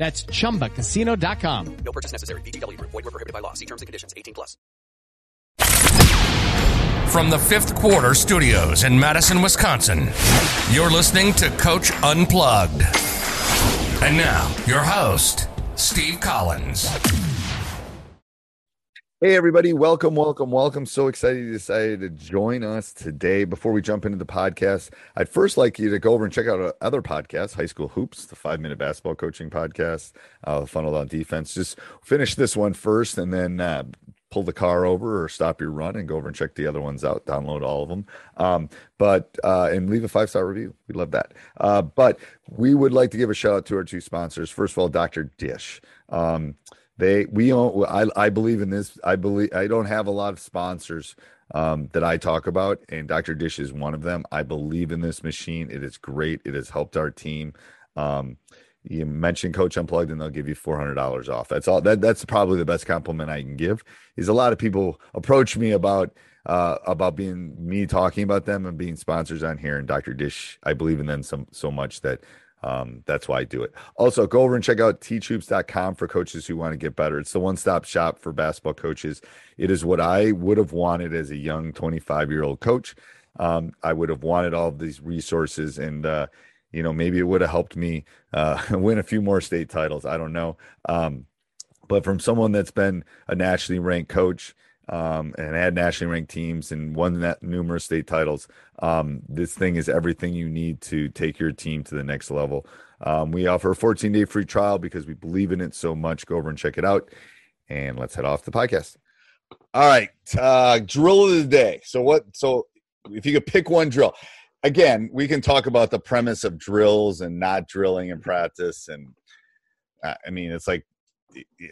That's ChumbaCasino.com. No purchase necessary. VGW. Void were prohibited by law. See terms and conditions. 18 plus. From the fifth quarter studios in Madison, Wisconsin, you're listening to Coach Unplugged. And now, your host, Steve Collins. Hey, everybody. Welcome, welcome, welcome. So excited you decided to join us today. Before we jump into the podcast, I'd first like you to go over and check out our other podcasts High School Hoops, the five minute basketball coaching podcast, uh, Funnel Down Defense. Just finish this one first and then uh, pull the car over or stop your run and go over and check the other ones out, download all of them. Um, but, uh, and leave a five star review. We love that. Uh, but we would like to give a shout out to our two sponsors. First of all, Dr. Dish. Um, they we own I, I believe in this i believe i don't have a lot of sponsors um, that i talk about and dr dish is one of them. I believe in this machine. It is great. It has helped our team. Um, you mention coach unplugged and they'll give you $400 off. That's all that that's probably the best compliment i can give is a lot of people approach me about uh, about being me talking about them and being sponsors on here and dr dish i believe in them some so much that um, that's why I do it. Also, go over and check out teachhoops.com for coaches who want to get better. It's the one stop shop for basketball coaches. It is what I would have wanted as a young 25 year old coach. Um, I would have wanted all of these resources and, uh, you know, maybe it would have helped me uh, win a few more state titles. I don't know. Um, but from someone that's been a nationally ranked coach, um, and had nationally ranked teams and won that numerous state titles. Um, this thing is everything you need to take your team to the next level. Um, we offer a 14 day free trial because we believe in it so much. Go over and check it out. And let's head off the podcast. All right. Uh, drill of the day. So, what? So, if you could pick one drill, again, we can talk about the premise of drills and not drilling in practice. And uh, I mean, it's like,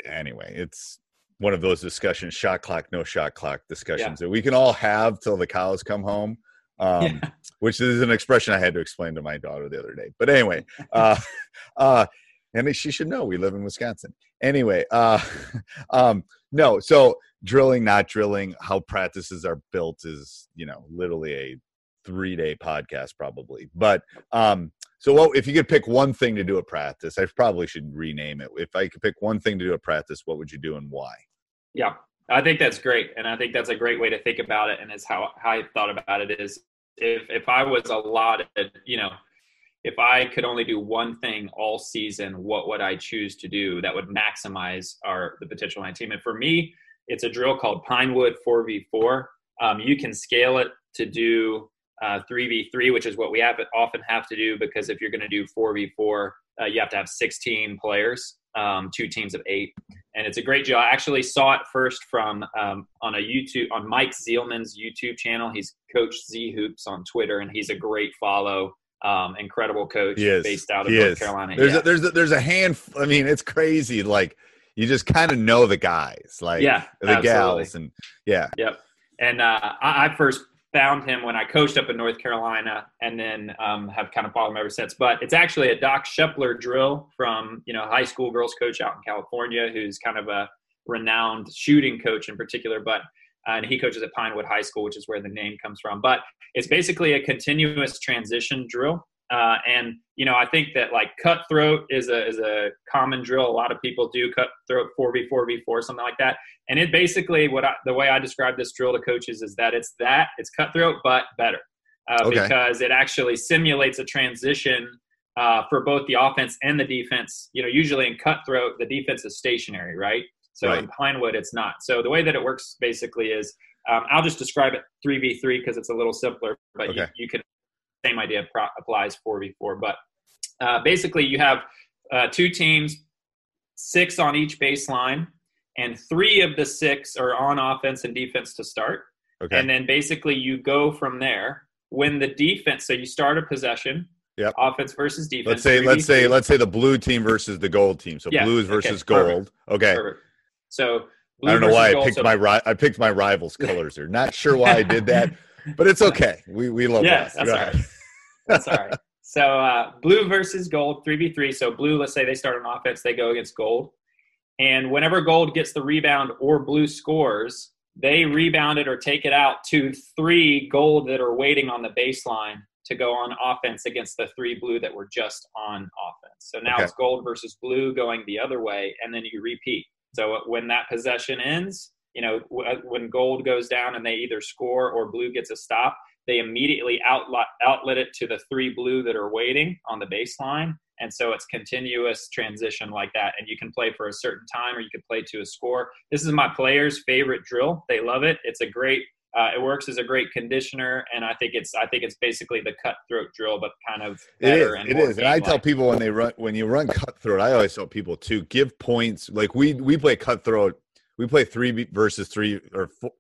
anyway, it's one of those discussions shot clock no shot clock discussions yeah. that we can all have till the cows come home um, yeah. which is an expression i had to explain to my daughter the other day but anyway uh, uh, and she should know we live in wisconsin anyway uh, um, no so drilling not drilling how practices are built is you know literally a three day podcast probably but um so, what if you could pick one thing to do at practice? I probably should rename it. If I could pick one thing to do at practice, what would you do and why? Yeah, I think that's great, and I think that's a great way to think about it. And is how, how I thought about it is if if I was allotted, you know, if I could only do one thing all season, what would I choose to do that would maximize our the potential of my team? And for me, it's a drill called Pinewood 4v4. Um, you can scale it to do uh, 3v3, which is what we have often have to do because if you're going to do 4v4, uh, you have to have 16 players, um, two teams of eight, and it's a great drill. I actually saw it first from um, on a YouTube on Mike Zielman's YouTube channel. He's Coach Z Hoops on Twitter, and he's a great follow. Um, incredible coach based out of North is. Carolina. There's yeah. a, there's a, there's a hand. I mean, it's crazy. Like you just kind of know the guys, like yeah, the absolutely. gals, and yeah, yep. And uh, I, I first found him when I coached up in North Carolina, and then um, have kind of followed him ever since. But it's actually a Doc Scheppler drill from you know high school girls coach out in California, who's kind of a renowned shooting coach in particular, but uh, and he coaches at Pinewood High School, which is where the name comes from. But it's basically a continuous transition drill. Uh, and you know, I think that like cutthroat is a is a common drill. A lot of people do cutthroat four v four v four something like that. And it basically what I, the way I describe this drill to coaches is that it's that it's cutthroat but better uh, Okay. because it actually simulates a transition uh, for both the offense and the defense. You know, usually in cutthroat, the defense is stationary, right? So in Pinewood, it's not. So the way that it works basically is um, I'll just describe it 3v3 because it's a little simpler, but you, you can, same idea pro- applies 4v4. But uh, basically, you have uh, two teams, six on each baseline, and three of the six are on offense and defense to start. Okay. And then basically you go from there. When the defense, so you start a possession, Yep. offense versus defense. let's say let's say let's say the blue team versus the gold team. So Yeah, blues okay, versus perfect. gold. Okay. Perfect. So I don't know why I gold, picked so- my ri- I picked my rivals' colors here. Not sure why I did that, but it's okay. We we love Yes, that. that's all right. That's all right. So uh, blue versus gold, three v three. So blue, let's say they start on offense, they go against gold, and whenever gold gets the rebound or blue scores, they rebound it or take it out to three gold that are waiting on the baseline to go on offense against the three blue that were just on offense. So now Okay. it's gold versus blue going the other way, and then you repeat. So when that possession ends, you know w- when gold goes down and they either score or blue gets a stop, they immediately outlet, outlet it to the three blue that are waiting on the baseline. And so it's continuous transition like that. And you can play for a certain time or you can play to a score. This is my players' favorite drill. They love it. It's a great, uh, it works as a great conditioner. And I think it's, I think it's basically the cutthroat drill, but kind of It is. better and It. And I tell people when they run when you run cutthroat, I always tell people to give points. Like we we play cutthroat. We play three versus three or four.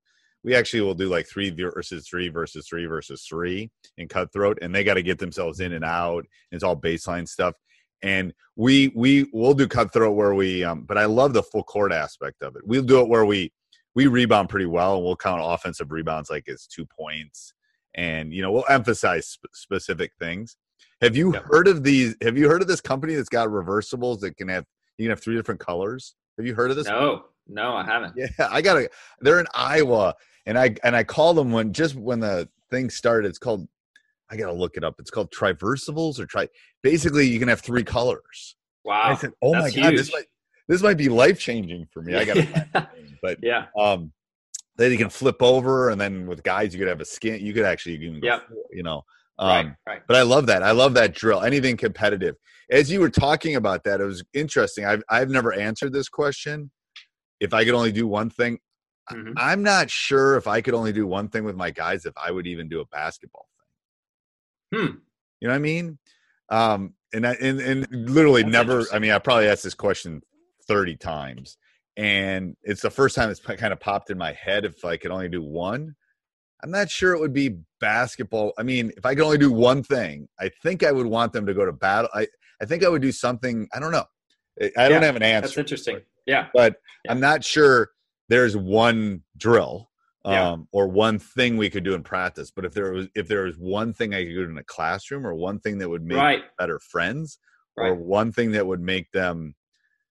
We actually will do like three versus three versus three versus three in cutthroat, and they got to get themselves in and out. It's all baseline stuff. And we we will do cutthroat where we. Um, but I love the full court aspect of it. We'll do it where we we rebound pretty well, and we'll count offensive rebounds like it's two points, and you know we'll emphasize sp- specific things. Have you Yep. heard of these? Have you heard of this company that's got reversibles that can have you can have three different colors? Have you heard of this? No, no, I haven't. Yeah, I got to They're in Iowa, and I and I called them when just when the thing started. It's called. I got to look it up. It's called Triversibles or Tri. Basically, you can have three colors. Wow. I said, "Oh my god, this might this might be life changing for me." I got to, but yeah. um, then you can flip over, and then with guys, you could have a skin. You could actually even, go Yep. you know, um, right. Right. but I love that. I love that drill. Anything competitive. As you were talking about that, it was interesting. I've I've never answered this question. If I could only do one thing, Mhm. I'm not sure if I could only do one thing with my guys. If I would even do a basketball thing. Hmm. You know what I mean? Um, and I, and and literally That's never. I mean, I probably asked this question thirty times, and it's the first time it's kind of popped in my head. If I could only do one, I'm not sure it would be basketball. I mean, if I could only do one thing, I think I would want them to go to battle. I, I think I would do something. I don't know. I don't have an answer. That's interesting. Yeah. But Yeah. I'm not sure there's one drill um, Yeah. or one thing we could do in practice. But if there was if there was one thing I could do in a classroom or one thing that would make Right. better friends or one thing that would make them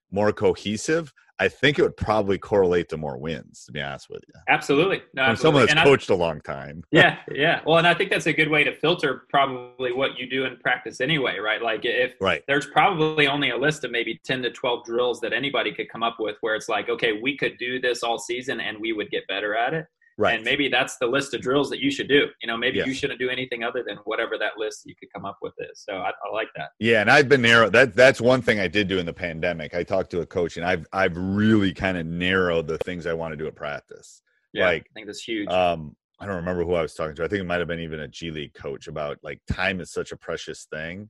more cohesive, I think it would probably correlate to more wins, to be honest with you. Absolutely. No, From someone absolutely. that's And coached a long time. yeah, yeah. Well, and I think that's a good way to filter probably what you do in practice anyway, right? Like if Right. there's probably only a list of maybe 10 to 12 drills that anybody could come up with where it's like, okay, we could do this all season and we would get better at it. Right. And maybe that's the list of drills that you should do. You know, maybe you shouldn't do anything other than whatever that list you could come up with is. So I, I like that. Yeah, and I've been narrow. That that's one thing I did do in the pandemic. I talked to a coach, and I've I've really kind of narrowed the things I want to do at practice. Yeah, Like, I think that's huge. Um, I don't remember who I was talking to. I think it might have been even a G League coach about like time is such a precious thing.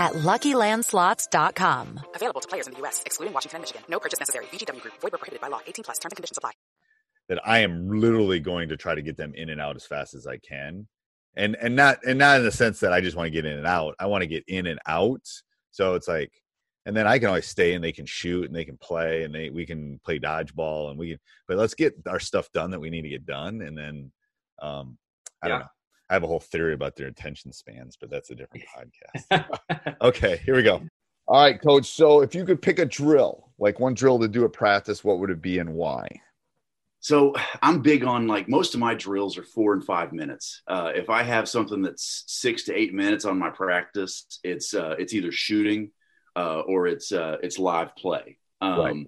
at LuckyLandSlots.com. Available to players in the U.S., excluding Washington and Michigan. No purchase necessary. VGW Group. Void where prohibited by law. 18 plus. Terms and conditions apply. That I am literally going to try to get them in and out as fast as I can. and and not and not in the sense that I just want to get in and out. I want to get in and out. So it's like, and then I can always stay and they can shoot and they can play and they we can play dodgeball and we can. But let's get our stuff done that we need to get done, and then um, I don't know. I have a whole theory about their attention spans, but that's a different podcast. okay, here we go. All right, coach. So if you could pick a drill, like one drill to do at practice, what would it be and why? So I'm big on like most of my drills are four and five minutes. Uh, if I have something that's six to eight minutes on my practice, it's uh, it's either shooting uh, or it's uh, it's live play. Um, Right.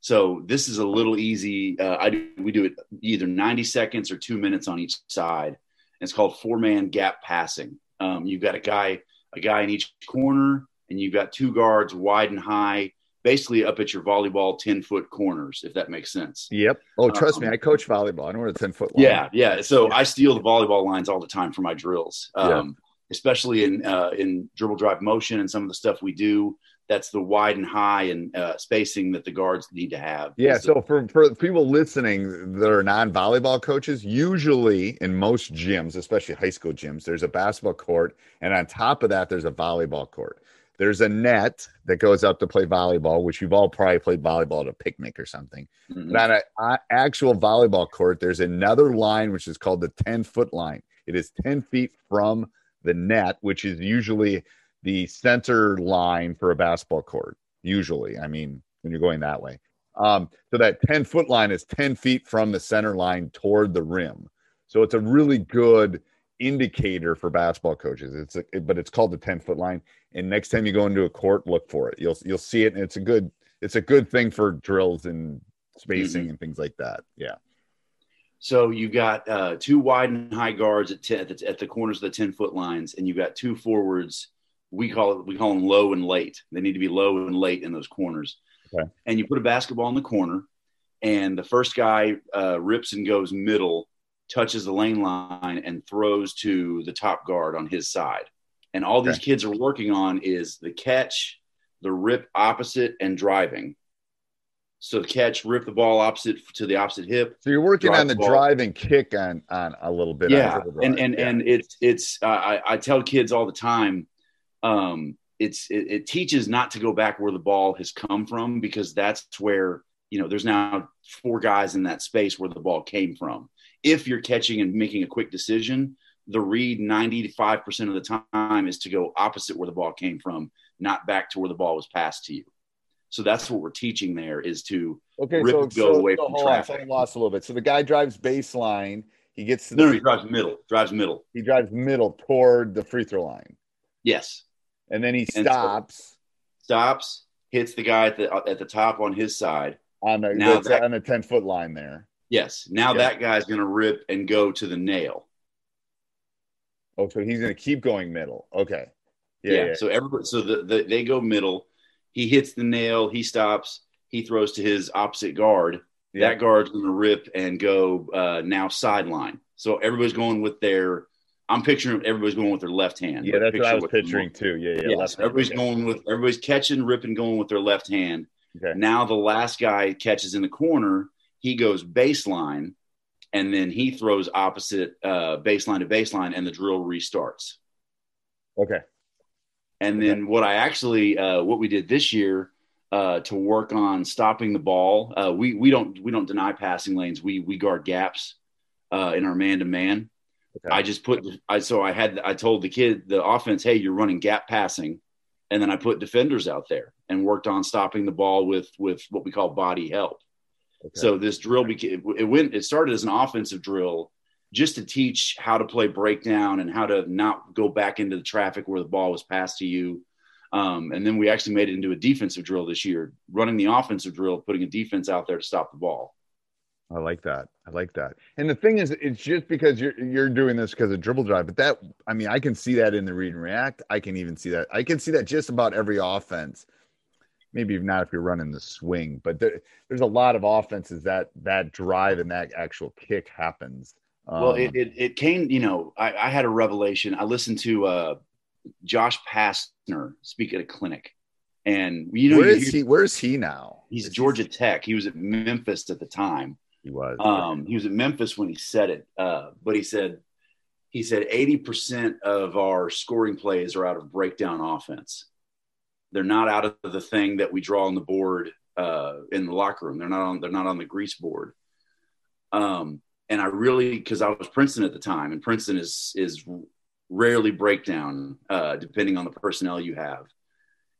So this is a little easy. Uh, I do, we do it either 90 seconds or two minutes on each side. It's called four man gap passing. Um, you've got a guy a guy in each corner, and you've got two guards wide and high, basically up at your volleyball 10 foot corners, if that makes sense. Yep. Oh, trust me, Um, I coach volleyball. I know what a ten foot line. Yeah, yeah. So I steal the volleyball lines all the time for my drills, um, especially in uh, in dribble drive motion and some of the stuff we do. That's the wide and high and uh, spacing that the guards need to have. Yeah. So for for people listening that are non volleyball coaches, usually in most gyms, especially high school gyms, there's a basketball court, and on top of that, there's a volleyball court. There's a net that goes up to play volleyball, which you've all probably played volleyball at a picnic or something. Mhm. But on an actual volleyball court, there's another line which is called the 10 foot line. It is 10 feet from the net, which is usually the center line for a basketball court. Usually, I mean, when you're going that way. Um, so that 10 foot line is 10 feet from the center line toward the rim. So it's a really good indicator for basketball coaches. It's a, but it's called the 10 foot line. And next time you go into a court, look for it. You'll you'll see it, and it's a good it's a good thing for drills and spacing and things like that. Yeah. So you got uh, two wide and high guards at, 10, at, the, at the corners of the ten foot lines, and you've got two forwards. We call it we call them low and late. They need to be low and late in those corners. Okay. And you put a basketball in the corner, and the first guy uh, rips and goes middle, touches the lane line, and throws to the top guard on his side. And all these kids are working on is the catch, the rip opposite, and driving. So the catch, rip the ball opposite to the opposite hip. So you're working on the drive and kick on on a little bit. Yeah, and and Yeah. and it's it's uh, I, I tell kids all the time, um, it's it, it teaches not to go back where the ball has come from because that's where you know there's now four guys in that space where the ball came from. If you're catching and making a quick decision, the read 95 percent of the time is to go opposite where the ball came from, not back to where the ball was passed to you. So that's what we're teaching there is to Okay, rip so, go so, away so from on, traffic. I lost a little bit. So the guy drives baseline. He gets to the No, no, he drives middle, drives middle. he drives middle toward the free throw line, Yes. and then he And so- stops stops, hits the guy at the at the top on his side. on the Now that- on the ten foot line there. Yes. Now that guy's going to rip and go to the nail. Oh, so he's going to keep going middle. Okay. Yeah. Yeah. yeah. So everybody, so the, the they go middle. He hits the nail. He stops. He throws to his opposite guard. That guard's going to rip and go uh, now sideline. So everybody's going with their. I'm picturing everybody's going with their left hand. Yeah, that's what I was picturing too. Yeah, yeah. Yeah, so everybody's hand. going with everybody's catching, ripping, going with their left hand. Okay. Now the last guy catches in the corner. He goes baseline, and then he throws opposite uh, baseline to baseline, and the drill restarts. Okay. And then what I actually uh, what we did this year uh, to work on stopping the ball. Uh, we we don't we don't deny passing lanes. We we guard gaps uh, in our man to man. I just put I so I had I told the kid the offense, hey, you're running gap passing, and then I put defenders out there and worked on stopping the ball with with what we call body help. So this drill became it went it started as an offensive drill just to teach how to play breakdown and how to not go back into the traffic where the ball was passed to you. Um, and then we actually made it into a defensive drill this year, running the offensive drill, putting a defense out there to stop the ball. I like that. I like that. And the thing is, it's just because you're you're doing this because of dribble drive, but that I mean, I can see that in the read and react. I can even see that. I can see that just about every offense. Maybe not if you're running the swing, but there, there's a lot of offenses that that drive and that actual kick happens. well, Um, it, it, it came, you know, I, I had a revelation. I listened to uh, Josh Pastner speak at a clinic. And, you know, where you hear- he? Where is he now? He's Georgia Tech. He was at Memphis at the time. He was. Um, he was at Memphis when he said it, uh, but he said he said 80% of our scoring plays are out of breakdown offense. They're not out of the thing that we draw on the board uh, in the locker room. They're not on. They're not on the grease board. Um, and I really, because I was Princeton at the time, and Princeton is is rarely breakdown, uh, depending on the personnel you have,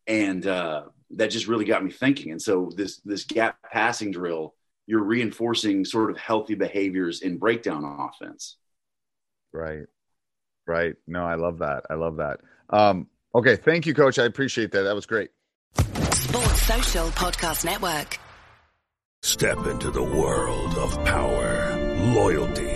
and uh, that just really got me thinking. And so this this gap passing drill, you're reinforcing sort of healthy behaviors in breakdown offense. Right. Right. No, I love that. I love that. Um, okay. Thank you, coach. I appreciate that. That was great. Sports Social Podcast Network. Step into the world of power, loyalty,